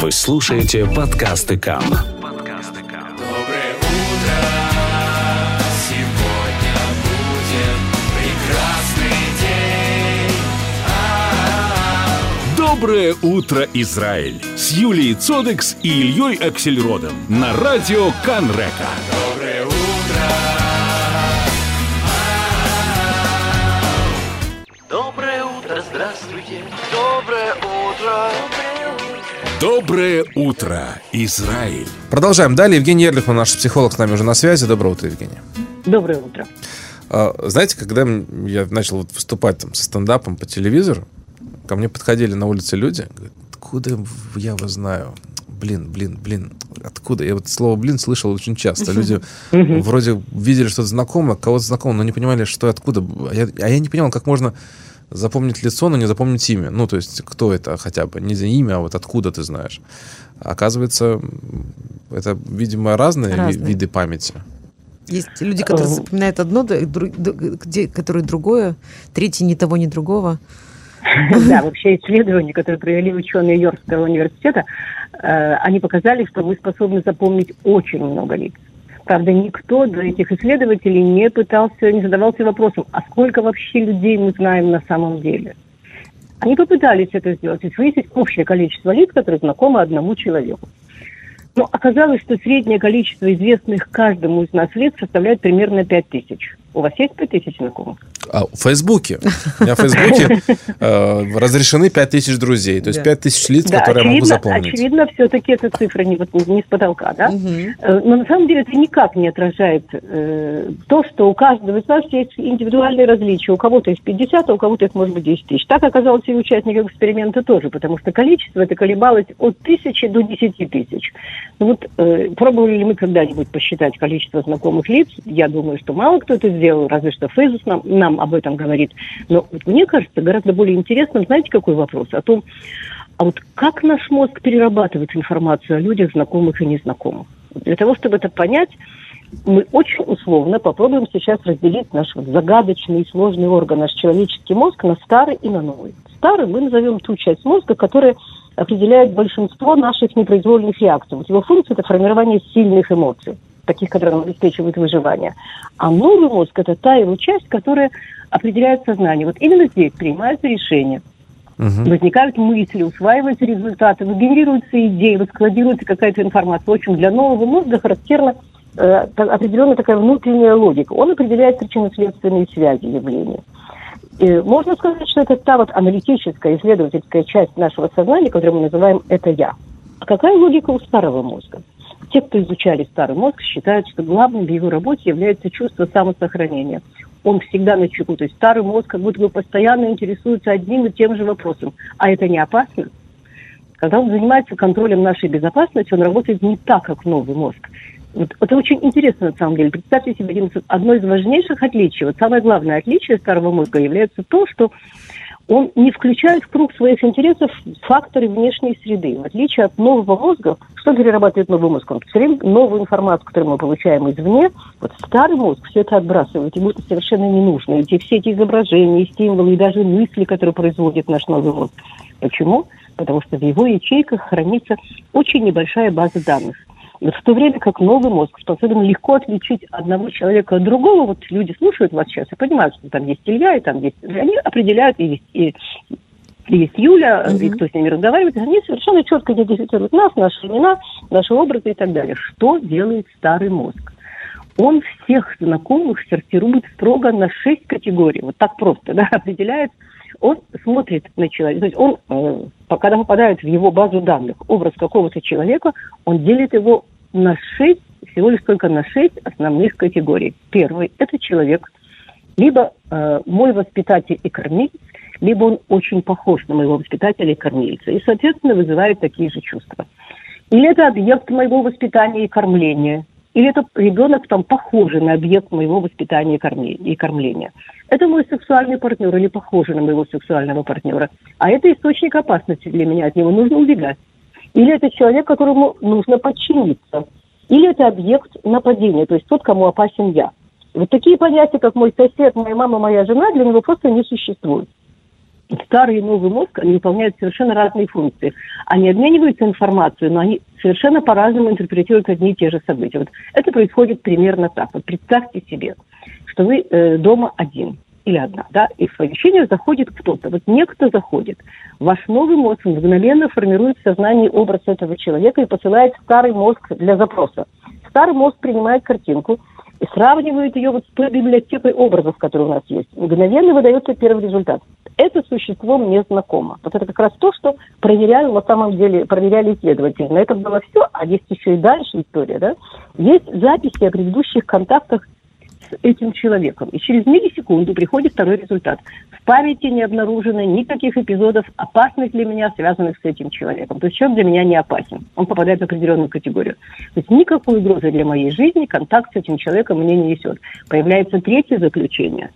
Вы слушаете подкасты КАМ. Доброе утро, сегодня будет прекрасный день. А-а-а. Доброе утро, Израиль! С Юлией Цодекс и Ильей Аксельродом на радио Канрека. Доброе Доброе утро, Израиль! Продолжаем. Далее Евгений Ерлихман, наш психолог, с нами уже на связи. Доброе утро, Евгений. Доброе утро. А, Знаете, когда я начал вот выступать там со стендапом по телевизору, ко мне подходили на улице люди, говорят, откуда я вас знаю? Блин, блин, блин, откуда? Я вот слово «блин» слышал очень часто. Люди вроде видели что-то знакомое, кого-то знакомого, но не понимали, что и откуда. А я, а я не понимал, как можно запомнить лицо, но не запомнить имя. Ну, то есть, кто это хотя бы? Не за имя, а вот откуда ты знаешь. Оказывается, это, видимо, разные, Разные. виды памяти. Есть люди, которые Э, запоминают одно, где, которые другое, третий ни того, ни другого. Да, вообще исследования, которые провели ученые Йоркского университета, э, они показали, что мы способны запомнить очень много лиц. Правда, никто из этих исследователей не пытался, не задавался вопросом, а сколько вообще людей мы знаем на самом деле. Они попытались это сделать, то есть выяснить общее количество лиц, которые знакомы одному человеку. Но оказалось, что среднее количество известных каждому из нас лиц составляет примерно 5 тысяч. У вас есть 5 тысяч знакомых? А, в Фейсбуке. У меня в Фейсбуке э, разрешены 5000 друзей. То есть Да. 5000 лиц, Да, которые я могу очевидно, запомнить. очевидно, все-таки эта цифра не, вот не с потолка, да? Э, Но на самом деле это никак не отражает э, то, что у каждого из нас есть индивидуальные различия. У кого-то есть 50, а у кого-то их может быть 10 тысяч. Так оказалось и у участников эксперимента тоже, потому что количество это колебалось от тысячи до 10 тысяч. Ну вот э, пробовали ли мы когда-нибудь посчитать количество знакомых лиц? Я думаю, что мало кто это сделал, разве что Фейзус нам, нам об этом говорит. Но вот мне кажется, гораздо более интересным, знаете, какой вопрос? О том, а вот как наш мозг перерабатывает информацию о людях, знакомых и незнакомых? Для того, чтобы это понять, мы очень условно попробуем сейчас разделить наш загадочный и сложный орган, наш человеческий мозг, на старый и на новый. Старый мы назовем ту часть мозга, которая определяет большинство наших непроизвольных реакций. Вот его функция – это формирование сильных эмоций, таких, которые обеспечивают выживание. А новый мозг – это та его часть, которая определяет сознание. Вот именно здесь принимаются решения, Мгм. возникают мысли, усваиваются результаты, генерируются идеи, складируется какая-то информация. В общем, для нового мозга характерна э, определенная такая внутренняя логика. Он определяет причинно-следственные связи явления. И можно сказать, что это та вот аналитическая, исследовательская часть нашего сознания, которую мы называем «это я». А какая логика у старого мозга? Те, кто изучали старый мозг, считают, что главным в его работе является чувство самосохранения. Он всегда на чеку. То есть старый мозг как будто бы постоянно интересуется одним и тем же вопросом. А это не опасно? Когда он занимается контролем нашей безопасности, он работает не так, как новый мозг. Вот это очень интересно на самом деле. Представьте себе одно из важнейших отличий. Вот самое главное отличие старого мозга является то, что он не включает в круг своих интересов факторы внешней среды. В отличие от нового мозга, что перерабатывает новый мозг? Он все время новую информацию, которую мы получаем извне, вот старый мозг все это отбрасывает, ему это совершенно не нужно. Эти, все эти изображения, стимулы и даже мысли, которые производит наш новый мозг. Почему? Потому что в его ячейках хранится очень небольшая база данных. В то время как новый мозг способен легко отличить одного человека от другого, вот люди слушают вас сейчас и понимают, что там есть Илья, и там есть... и Они определяют, и есть, и, и есть Юля, и кто с ними разговаривает, и они совершенно четко идентифицируют нас, наши имена, наши образы и так далее. Что делает старый мозг? Он всех знакомых сортирует строго на шесть категорий. Вот так просто, да, определяет. Он смотрит на человека. То есть он, э, когда попадает в его базу данных образ какого-то человека, он делит его на шесть, всего лишь только на шесть основных категорий. Первый – это человек, либо э, мой воспитатель и кормилец, либо он очень похож на моего воспитателя и кормильца, и, соответственно, вызывает такие же чувства. Или это объект моего воспитания и кормления, или это ребенок там похожий на объект моего воспитания и кормления. Это мой сексуальный партнер или похожий на моего сексуального партнера. А это источник опасности для меня, от него нужно убегать. Или это человек, которому нужно подчиниться. Или это объект нападения, то есть тот, кому опасен я. Вот такие понятия, как мой сосед, моя мама, моя жена, для него просто не существуют. Старый и новый мозг, они выполняют совершенно разные функции. Они обмениваются информацией, но они совершенно по-разному интерпретируют одни и те же события. Вот это происходит примерно так. Вот представьте себе, что вы э, дома один или одна, да, и в помещение заходит кто-то. Вот некто заходит. Ваш новый мозг мгновенно формирует в сознании образ этого человека и посылает старый мозг для запроса. Старый мозг принимает картинку и сравнивает ее вот с той библиотекой образов, которые у нас есть. Мгновенно выдается первый результат. Это существо мне знакомо. Вот это как раз то, что проверяли на самом деле, проверяли исследователи. На этом было все, а есть еще и дальше история, да. Есть записи о предыдущих контактах этим человеком. И через миллисекунду приходит второй результат. В памяти не обнаружено никаких эпизодов, опасных для меня, связанных с этим человеком. То есть человек для меня не опасен. Он попадает в определенную категорию. То есть никакой угрозы для моей жизни контакт с этим человеком мне не несет. Появляется третье заключение.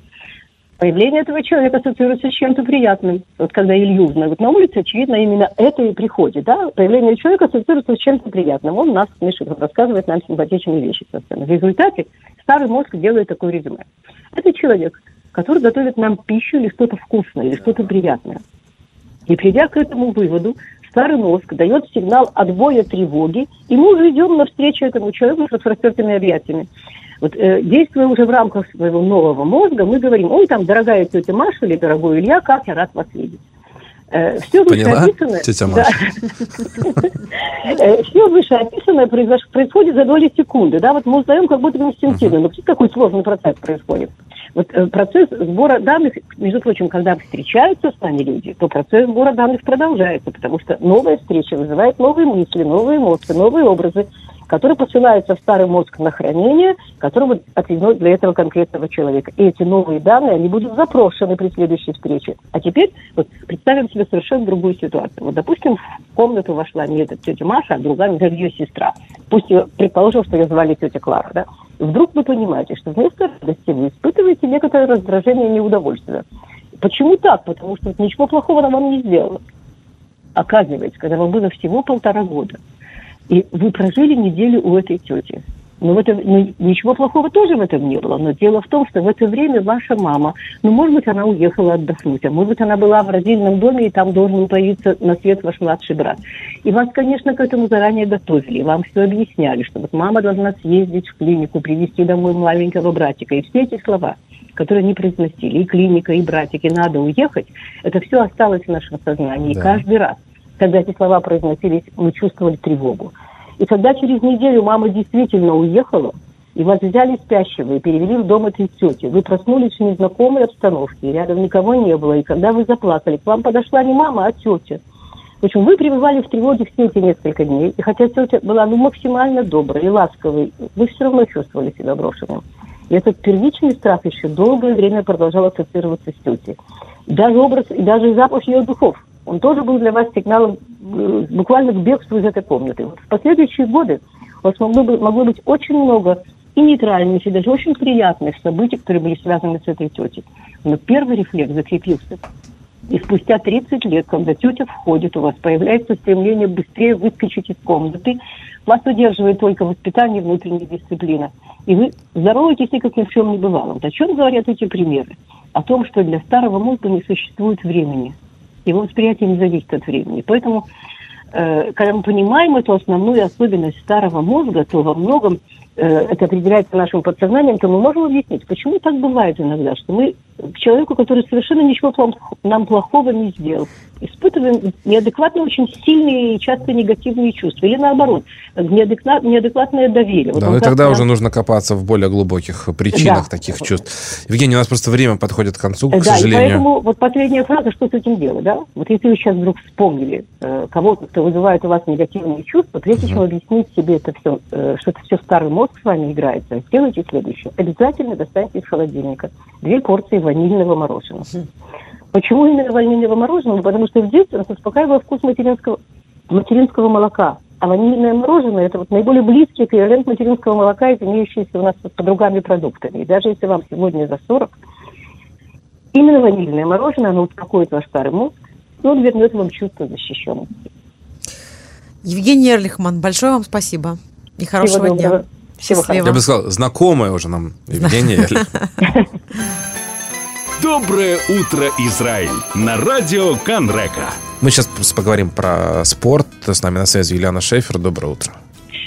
Появление этого человека ассоциируется с чем-то приятным. Вот когда Илью узнают на улице, очевидно, именно это и приходит. Да? Появление человека ассоциируется с чем-то приятным. Он нас смешит, он рассказывает нам симпатичные вещи. В результате старый мозг делает такое резюме. Это человек, который готовит нам пищу или что-то вкусное, или что-то приятное. И придя к этому выводу, старый мозг дает сигнал отбоя тревоги, и мы уже идем навстречу этому человеку с распростертыми объятиями. Вот, э, действуя уже в рамках своего нового мозга, мы говорим, ой, там, дорогая тетя Маша или дорогой Илья, как я рад вас видеть. Э, все Поняла, вышеописанное, тетя да. Э, все вышеописанное происходит за доли секунды. Да? Вот мы узнаем как будто бы инстинктивно. Но какой сложный процесс происходит. Вот э, процесс сбора данных, между прочим, когда встречаются с нами люди, то процесс сбора данных продолжается, потому что новая встреча вызывает новые мысли, новые эмоции, новые образы, которые посылаются в старый мозг на хранение, которому отведено для этого конкретного человека. И эти новые данные, они будут запрошены при следующей встрече. А теперь вот представим себе совершенно другую ситуацию. Вот, допустим, в комнату вошла не эта тетя Маша, а другая, например, ее сестра. Пусть ее, предположим, что ее звали тетя Клара, да? Вдруг вы понимаете, что вместо радости вы испытываете некоторое раздражение и неудовольствие. Почему так? Потому что ничего плохого она вам не сделала. Оказывается, когда вам было всего полтора года, и вы прожили неделю у этой тети. Но в этом, ну, ничего плохого тоже в этом не было. Но дело в том, что в это время ваша мама, ну, может быть, она уехала отдохнуть, а может быть, она была в родильном доме, и там должен появиться на свет ваш младший брат. И вас, конечно, к этому заранее готовили, вам все объясняли, что вот мама должна съездить в клинику, привезти домой маленького братика. И все эти слова, которые они произносили, и клиника, и братики, надо уехать, это все осталось в нашем сознании. И Да. каждый раз, когда эти слова произносились, мы чувствовали тревогу. И когда через неделю мама действительно уехала, и вас взяли спящего и перевели в дом этой тети, вы проснулись в незнакомой обстановке, рядом никого не было, и когда вы заплакали, к вам подошла не мама, а тетя. В общем, вы пребывали в тревоге все эти несколько дней, и хотя тетя была ну, максимально доброй и ласковой, вы все равно чувствовали себя брошенным. И этот первичный страх еще долгое время продолжал ассоциироваться с тетей. Даже образ и даже запах ее духов, он тоже был для вас сигналом э, буквально к бегству из этой комнаты. Вот в последующие годы у вас могло, бы- могло быть очень много и нейтральных, и даже очень приятных событий, которые были связаны с этой тетей. Но первый рефлекс закрепился. И спустя 30 лет, когда тетя входит, у вас появляется стремление быстрее выскочить из комнаты. Вас удерживает только воспитание и внутренняя дисциплина. И вы здороваетесь, как ни в чем не бывало. Вот о чем говорят эти примеры? О том, что для старого мозга не существует времени. Его восприятие не зависит от времени. Поэтому, э, когда мы понимаем эту основную особенность старого мозга, то во многом э, это определяется нашим подсознанием, то мы можем объяснить, почему так бывает иногда, что мы к человеку, который совершенно ничего нам плохого не сделал, испытываем неадекватно очень сильные и часто негативные чувства. Или наоборот, неадекват- неадекватное доверие. Вот Да, ну и тогда нам- уже нужно копаться в более глубоких причинах Да. таких чувств. Евгений, у нас просто время подходит к концу, к Да, сожалению. поэтому вот последняя фраза, что с этим делать, да? Вот если вы сейчас вдруг вспомнили э, кого-то, кто вызывает у вас негативные чувства, прежде чем объяснить себе это все, э, что это все старый мозг с вами играется, сделайте следующее. Обязательно достаньте из холодильника две порции ванильного мороженого. Почему именно ванильного мороженого? Потому что в детстве нас успокаивал вкус материнского, материнского молока. А ванильное мороженое – это вот наиболее близкий эквивалент материнского молока, имеющийся у нас под другими продуктами. И даже если вам сегодня за 40, Именно ванильное мороженое, оно успокоит ваш старый мозг, и он вернет вам чувство защищенности. Евгений Эрлихман, большое вам спасибо. И хорошего Всего дня. доброго. Всего Счастливо. Я бы сказал, знакомая уже нам Евгения. Доброе утро, Израиль! На радио Канрека. Мы сейчас поговорим про спорт. С нами на связи Юлиана Шефер. Доброе утро.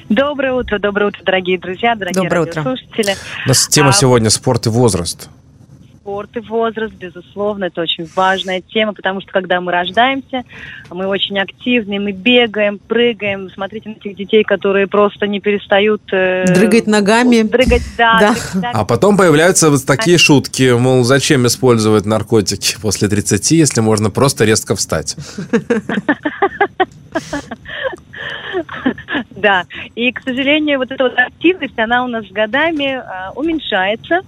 Доброе утро, доброе утро, дорогие друзья, дорогие Доброе утро. У нас тема А, сегодня спорт и возраст. Спорт и возраст, безусловно, это очень важная тема, потому что когда мы рождаемся, мы очень активны, мы бегаем, прыгаем. Смотрите на этих детей, которые просто не перестают... э, Дрыгать ногами. Дрыгать, да. Да. дрыгать ногами. А потом появляются вот такие шутки, мол, зачем использовать наркотики после 30, если можно просто резко встать. Да, и, к сожалению, вот эта вот активность, она у нас с годами а, уменьшается.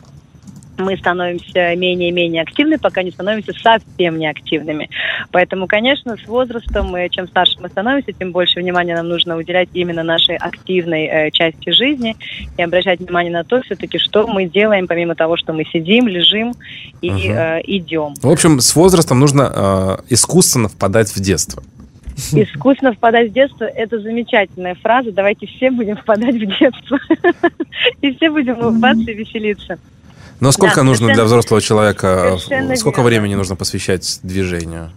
Мы становимся менее и менее активны, пока не становимся совсем неактивными. Поэтому, конечно, с возрастом, и чем старше мы становимся, тем больше внимания нам нужно уделять именно нашей активной э, части жизни и обращать внимание на то, все-таки, что мы делаем, помимо того, что мы сидим, лежим и Мгм. э, идем. В общем, с возрастом нужно э, искусственно впадать в детство. Искусственно впадать в детство – это замечательная фраза. Давайте все будем впадать в детство. И все будем улыбаться и веселиться. Но сколько Да, нужно для взрослого человека, э, сколько времени нужно посвящать движению?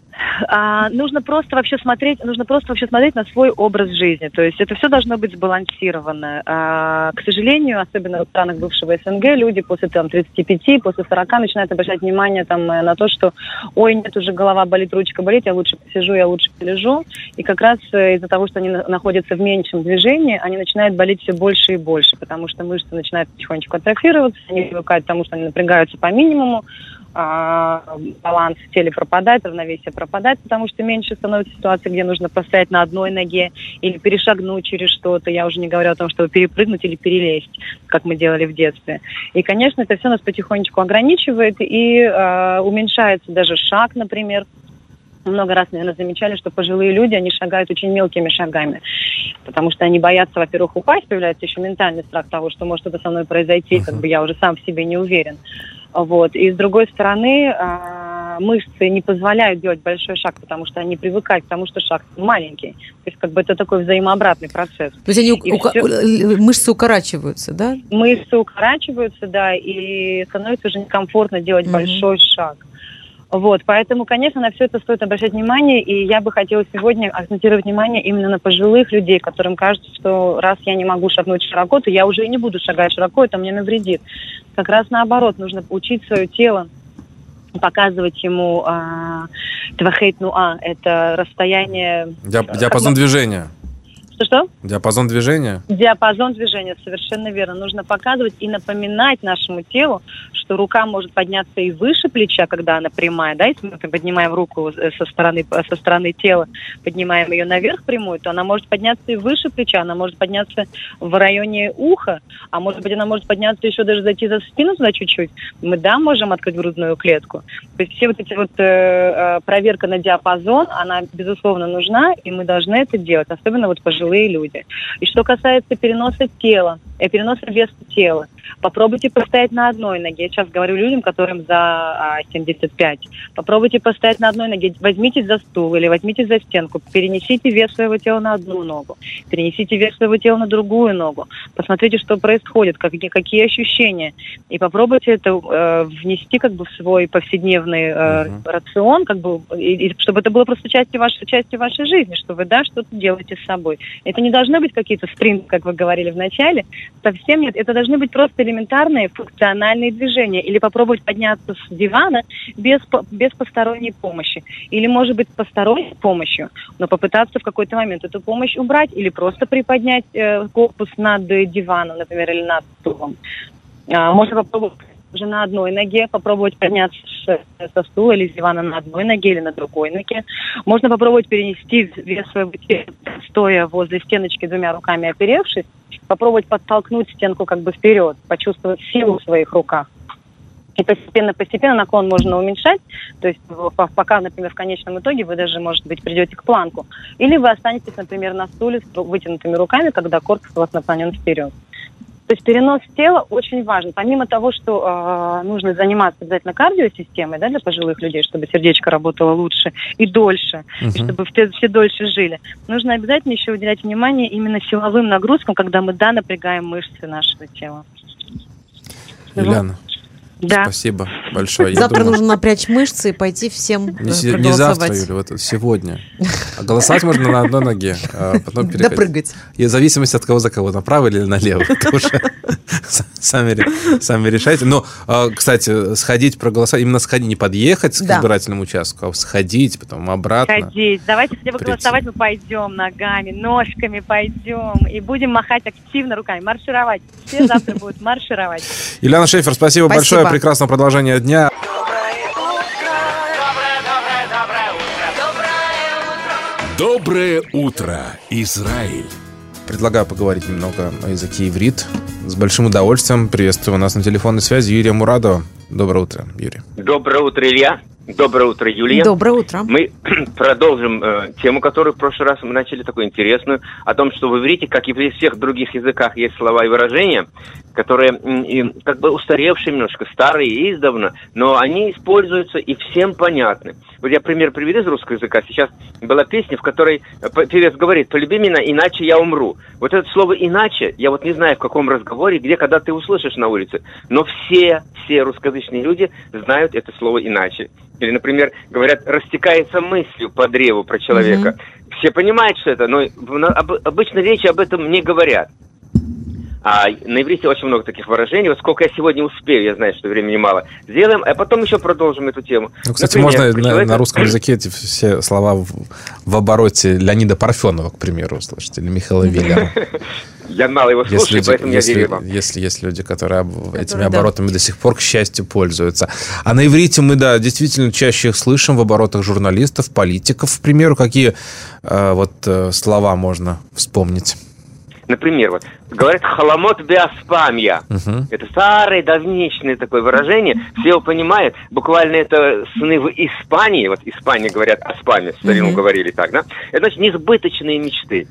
А, нужно просто вообще смотреть, нужно просто вообще смотреть на свой образ жизни. То есть это все должно быть сбалансировано. А, к сожалению, особенно в странах бывшего СНГ, люди после там 35, после 40 начинают обращать внимание там э, на то, что ой, нет, уже голова болит, ручка болит, я лучше посижу, я лучше полежу. И как раз э, из-за того, что они на- находятся в меньшем движении, они начинают болеть все больше и больше, потому что мышцы начинают потихонечку атрофироваться, они привыкают к тому, что они напрягаются по минимуму, баланс в теле пропадает, равновесие пропадает, потому что меньше становится ситуация, где нужно постоять на одной ноге или перешагнуть через что-то. Я уже не говорю о том, чтобы перепрыгнуть или перелезть, как мы делали в детстве. И, конечно, это все нас потихонечку ограничивает и э, уменьшается даже шаг, например. Много раз, наверное, замечали, что пожилые люди, они шагают очень мелкими шагами, потому что они боятся, во-первых, упасть, появляется еще ментальный страх того, что может что-то со мной произойти, как бы я уже сам в себе не уверен. Вот. И с другой стороны, а, мышцы не позволяют делать большой шаг, потому что они привыкают к тому, что шаг маленький. То есть как бы это такой взаимообратный процесс. То есть они И ука- всё. э, мышцы укорачиваются, да? Мышцы укорачиваются, да, и становится уже некомфортно делать Мгм. большой шаг. Вот, поэтому, конечно, на все это стоит обращать внимание, и я бы хотела сегодня акцентировать внимание именно на пожилых людей, которым кажется, что раз я не могу шагнуть широко, то я уже и не буду шагать широко, это мне навредит. Как раз наоборот, нужно учить свое тело, показывать ему а, твахейт нуа, это расстояние... Диап- диапазон движения. Что-что? Диапазон движения. Диапазон движения, совершенно верно. Нужно показывать и напоминать нашему телу, что рука может подняться и выше плеча, когда она прямая, да, если мы поднимаем руку э, со стороны, со стороны тела, поднимаем ее наверх прямую, то она может подняться и выше плеча, она может подняться в районе уха, а может быть она может подняться еще даже зайти за спину туда чуть-чуть. Мы, да, можем открыть грудную клетку. То есть все вот эти вот э, э, проверка на диапазон, она, безусловно, нужна, и мы должны это делать, особенно вот пожилые люди. И что касается переноса тела, э, переноса веса тела, попробуйте постоять на одной ноге. Я сейчас говорю людям, которым за а, 75. Попробуйте постоять на одной ноге. Возьмитесь за стул или возьмите за стенку. Перенесите вес своего тела на одну ногу. Перенесите вес своего тела на другую ногу. Посмотрите, что происходит, какие, какие ощущения. И попробуйте это э, внести как бы в свой повседневный э, Мгм. рацион, как бы, и- и чтобы это было просто частью вашей, частью вашей жизни, что вы, да, что-то делаете с собой. Это не должны быть какие-то спринты, как вы говорили в начале. Совсем нет. Это должны быть просто элементарные функциональные движения. Или попробовать подняться с дивана без, без посторонней помощи. Или, может быть, посторонней помощью, но попытаться в какой-то момент эту помощь убрать или просто приподнять э, корпус над диваном, например, или над стулом. А, можно попробовать уже на одной ноге, попробовать подняться со стула или с дивана на одной ноге или на другой ноге. Можно попробовать перенести вес своего тела, стоя возле стеночки двумя руками оперевшись, попробовать подтолкнуть стенку как бы вперед, почувствовать силу в своих руках. И постепенно-постепенно наклон можно уменьшать, то есть пока, например, в конечном итоге вы даже, может быть, придете к планку. Или вы останетесь, например, на стуле с вытянутыми руками, когда корпус у вас наклонен вперед. То есть перенос тела очень важен. Помимо того, что э, нужно заниматься обязательно кардиосистемой да, для пожилых людей, чтобы сердечко работало лучше и дольше, и Мгм. чтобы все, все дольше жили, нужно обязательно еще уделять внимание именно силовым нагрузкам, когда мы, да, напрягаем мышцы нашего тела. Юлиана, Да. Спасибо большое. Я Завтра думаю, нужно напрячь мышцы и пойти всем э, Не, не проголосовать. завтра, Юля, вот сегодня. А голосовать можно на одной ноге, а потом переходить. Допрыгать. И в зависимости от кого за кого, направо или налево. Сами, сами решайте. Но, а, кстати, сходить проголосовать, именно сходить, не подъехать к Да. избирательному участку, а сходить, потом обратно. Ходить. Давайте хотя бы голосовать мы пойдем ногами, ножками пойдем и будем махать активно руками, маршировать. Все завтра будут маршировать. Юлиана Шейфер, спасибо, Спасибо. большое. Прекрасного продолжения дня. Доброе утро, Израиль. Предлагаю поговорить немного о языке иврит. С большим удовольствием приветствую у нас на телефонной связи Юрия Мурадова. Доброе утро, Юрий. Доброе утро, Илья. Доброе утро, Юлия. Доброе утро. Мы продолжим э, тему, которую в прошлый раз мы начали, такую интересную, о том, что в иврите, как и во всех других языках, есть слова и выражения, которые и как бы устаревшие немножко, старые издавна, но они используются и всем понятны. Вот я пример приведу из русского языка. Сейчас была песня, в которой э, певец говорит «Полюби меня, иначе я умру». Вот это слово «иначе», я вот не знаю, в каком разговоре, где, когда ты услышишь на улице, но все, все русскоязычные люди знают это слово «иначе». Или, например, говорят, растекается мыслью по древу про человека. Все понимают, что это, но обычно речи об этом не говорят. А на иврите очень много таких выражений. Вот сколько я сегодня успею, я знаю, что времени мало. Сделаем, а потом еще продолжим эту тему. Ну, кстати, Например, можно на, человека- на русском языке эти все слова в, в обороте Леонида Парфенова, к примеру, услышать, или Михаила Веллера. Я мало его слушаю, люди, поэтому если, я верю вам. если есть люди, которые об- этими да. оборотами до сих пор, к счастью, пользуются. А на иврите мы, да, действительно чаще их слышим в оборотах журналистов, политиков, к примеру, какие э, вот э, слова можно вспомнить. Например, вот говорят халамот биаспамья. Мгм. Это старое, давничное такое выражение. Все его понимают. Буквально это сны в Испании. Вот Испания говорят о спаме, в старину говорили так, да? Это значит несбыточные мечты.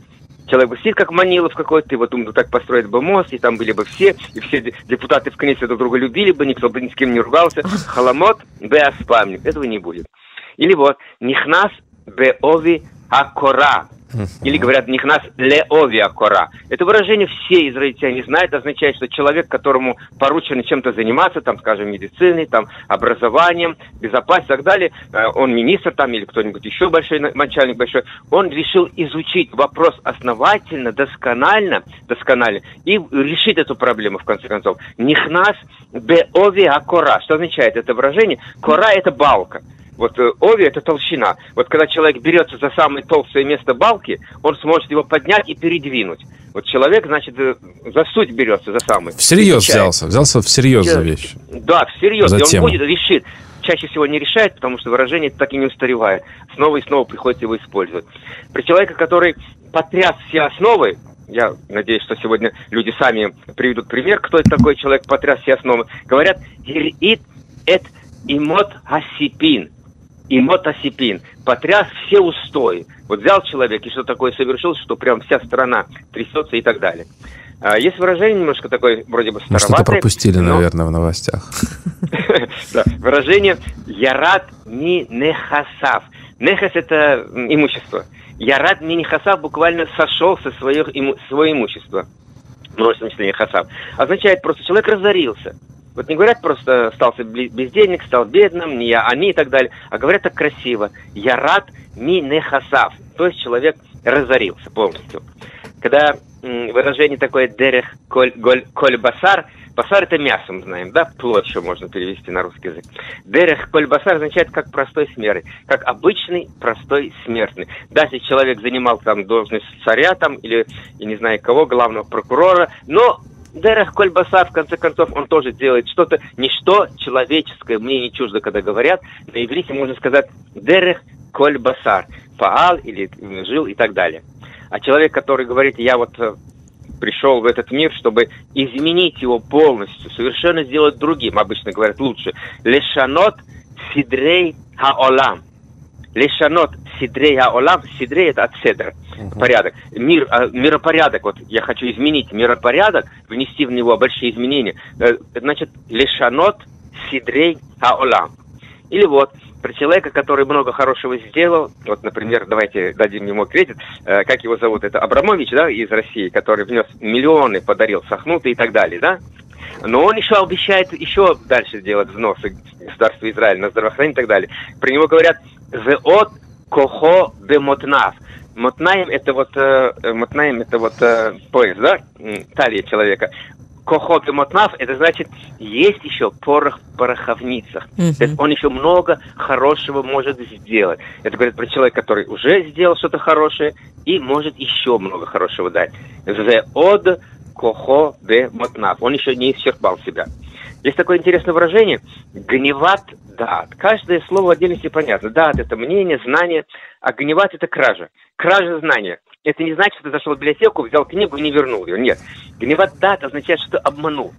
Человек бы сидит как Манилов какой-то, и вот думаю, так построить бы мост, и там были бы все, и все де- депутаты в Кнессе друг друга любили бы, никто бы ни с кем не ругался. Халамот беаспамни. Этого не будет. Или вот, нихнас беови акора. Или говорят, нихнас леови акора. Это выражение все израильтяне знают, означает, что человек, которому поручено чем-то заниматься, там, скажем, медициной, там, образованием, безопасностью и так далее, э, он министр там или кто-нибудь еще большой на- начальник большой, он решил изучить вопрос основательно, досконально, досконально, и решить эту проблему, в конце концов. Нихнас беови акора. Что означает это выражение? Кора – это балка. Вот э, ови – это толщина. Вот когда человек берется за самое толстое место балки, он сможет его поднять и передвинуть. Вот человек, значит, э, за суть берется, за самое. Всерьез Изучает. взялся, взялся всерьез за вещь. Да, всерьез. За и он тему. будет, решит. Чаще всего не решает, потому что выражение так и не устаревает. Снова и снова приходится его использовать. При человеке, который потряс все основы, я надеюсь, что сегодня люди сами приведут пример, кто это такой человек, потряс все основы, говорят, «Ирит эт имот асипин». Имот асипин. Потряс все устои. Вот взял человек и что такое совершил, что прям вся страна трясется и так далее. А, Есть выражение немножко такое, вроде бы Мы что-то староватое, пропустили, но- наверное, в новостях. выражение «ярат ми нехасав». Нехас – это имущество. «Ярат ми нехасав» буквально сошел со своего имущества. Множественное число нехасав. Означает просто человек разорился. Вот не говорят просто остался без денег, стал бедным, не я, они и так далее, а говорят так красиво. «Ярат ми нехасав». То есть человек разорился полностью. Когда выражение такое «дерех коль, голь- коль басар», басар это мясо, мы знаем, да, плоть еще можно перевести на русский язык. «Дерех коль басар» означает как простой смертный, как обычный простой смертный. Даже если человек занимал там должность царя там или, я не знаю кого, главного прокурора, но Дерех Коль Басар, в конце концов, он тоже делает что-то, ничто человеческое, мне не чуждо, когда говорят. На иврите можно сказать Дерех Коль Басар, Фаал или жил и так далее. А человек, который говорит, я вот э, пришел в этот мир, чтобы изменить его полностью, совершенно сделать другим, обычно говорят лучше. Лешанот сидрей хаолам. Лешанот сидрей хаолам. Сидрей это от седра. Порядок. Мир, а, миропорядок. Вот я хочу изменить миропорядок, внести в него большие изменения. Э, Значит, лешанот сидрей хаолам. Или вот, про человека, который много хорошего сделал, вот, например, давайте дадим ему кредит, э, как его зовут, это Абрамович, да, из России, который внес миллионы, подарил Сахнуты и так далее, да? Но он еще обещает еще дальше делать взносы государства Израиль на здравоохранение и так далее. Про него говорят «Зеот кохо де мотнав». Мотнаем это вот, э, мотнаем это вот э, пояс, да, талия человека. Кохо де мотнав, это значит, есть еще порох в пороховницах. Мгм. То есть он еще много хорошего может сделать. Это говорит про человека, который уже сделал что-то хорошее и может еще много хорошего дать. The od кохо де мотнав. Он еще не исчерпал себя. Есть такое интересное выражение «гневат дат». Каждое слово в отдельности понятно. Дат – это мнение, знание, а гневат – это кража. Кража знания. Это не значит, что ты зашел в библиотеку, взял книгу и не вернул ее. Нет. Гневат дат означает, что ты обманул.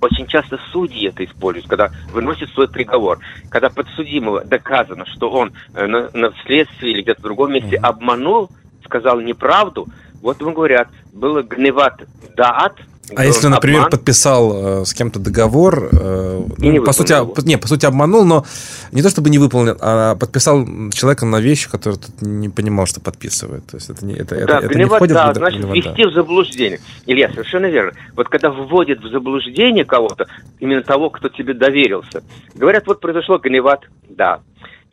Очень часто судьи это используют, когда выносят свой приговор. Когда подсудимого доказано, что он э, на, на следствии или где-то в другом месте обманул, сказал неправду, вот ему говорят, было гневат даат. А если, например, обман, подписал э, с кем-то договор, э, И не ну, по сути, выполнил а- не, по сути обманул, но не то чтобы не выполнил, а подписал человека на вещи, которые тут не понимал, что подписывает. То есть это не, это, это- Да, это не гневота, входит в гнев- значит, ввести в заблуждение. Илья, совершенно верно. Вот когда вводят в заблуждение кого-то, именно того, кто тебе доверился, говорят, вот произошло гневат, да.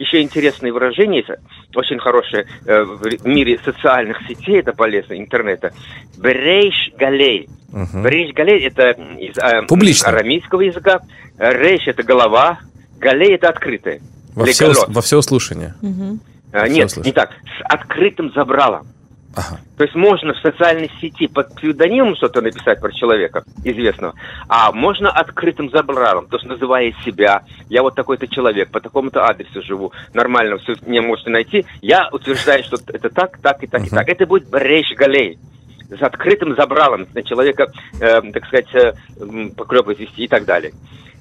Еще интересное выражение, есть, очень хорошее э, в мире социальных сетей, это полезно, интернета. Берейш галей. Мгм. Берейш галей это из э, Публично. арамейского языка. Рейш это голова, галей это открытое. Во, все, во всеуслышание. Мгм. А, Нет, не так. С открытым забралом. Ага. То есть можно в социальной сети под псевдонимом что-то написать про человека известного, а можно открытым забралом, то есть называя себя, я вот такой-то человек, по такому-то адресу живу, нормально все мне можете найти, я утверждаю, что это так, так и так и так. Это будет брейш галей с открытым забралом на человека, э, так сказать, э, м, поклёбывать вести и так далее.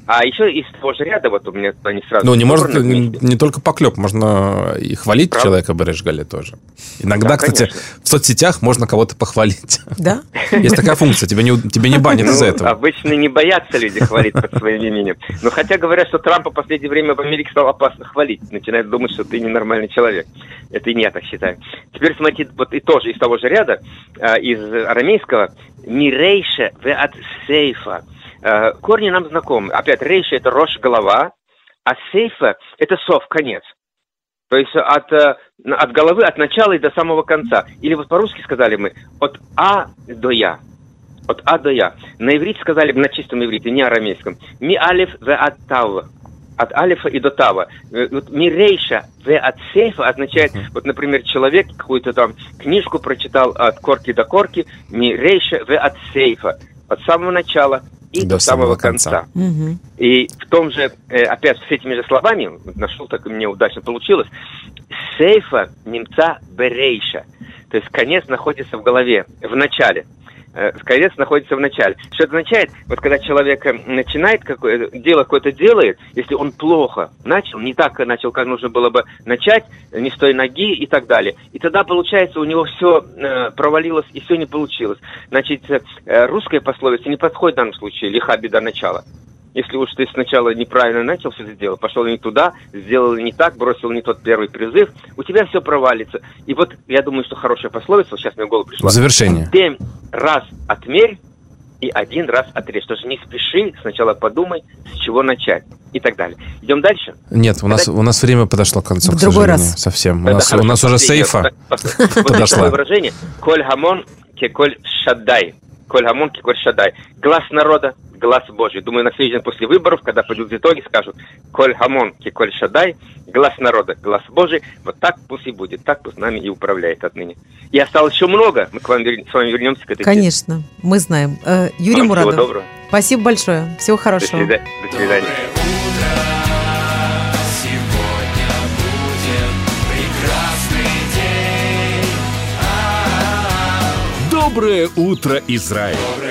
А еще из того же ряда, вот у меня они сразу... Ну, не может не, не только поклеп, можно и хвалить Правда? человека Бережгале тоже. Иногда, Да, кстати, конечно. в соцсетях можно кого-то похвалить. Да? Есть такая функция, тебя не, тебя не банят из-за Ну, этого. Обычно не боятся люди хвалить под своим именем. Но хотя говорят, что Трампа в последнее время в Америке стало опасно хвалить. Начинают думать, что ты ненормальный человек. Это и не я так считаю. Теперь смотрите, вот и тоже из того же ряда, э, из арамейского, «Мирейше ве от сейфа». Э, Корни нам знакомы. Опять, рейша – это рожь, голова, а сейфа – это сов, конец. То есть от, э, от головы, от начала и до самого конца. Или вот по-русски сказали мы, от А до Я. От А до Я. На иврите сказали, на чистом иврите, не арамейском. Ми алиф ве от тав. От алифа и до тава. Э, Вот мирейша ве от сейфа означает, вот, например, человек какую-то там книжку прочитал от корки до корки, мирейша ве от сейфа. От самого начала и до, самого конца. Мгм. И в том же, э, опять с этими же словами, нашел, так и мне удачно получилось, сейфа немца берейша. То есть конец находится в голове, в начале. Э, Конец находится в начале. Что это означает? Вот когда человек э, начинает какое дело какое-то делает, если он плохо начал, не так начал, как нужно было бы начать, э, не с той ноги и так далее. И тогда, получается, у него все провалилось и все не получилось. Значит, э, русская пословица не подходит в данном случае, лиха беда начала. Если уж ты сначала неправильно начал все это делать, пошел не туда, сделал не так, бросил не тот первый призыв, у тебя все провалится. И вот я думаю, что хорошая пословица, вот сейчас мне в голову пришла. В завершение. Семь раз отмерь и один раз отрежь. Тоже не спеши, сначала подумай, с чего начать и так далее. Идем дальше. Нет, у нас, у нас время подошло к концу, В к другой сожалению. раз. Совсем. У Это нас, у нас уже сейфа Вот подошла. выражение. קול המון כקול שדי. קול המון כקול שדי. Глаз народа, глаз Божий. Думаю, на следующий день после выборов, когда пойдут итоги, скажут, קול המון כקול שדי, глаз народа, глаз Божий. Вот так пусть и будет, так пусть нами и управляет отныне. И осталось еще много. Мы к вам вер- с вами вернемся к этой теме. Конечно, мы знаем. Э, Юрий Вам всего Мурадов, доброго. спасибо большое. Всего До хорошего. свидания. До свидания. Доброе утро, Израиль!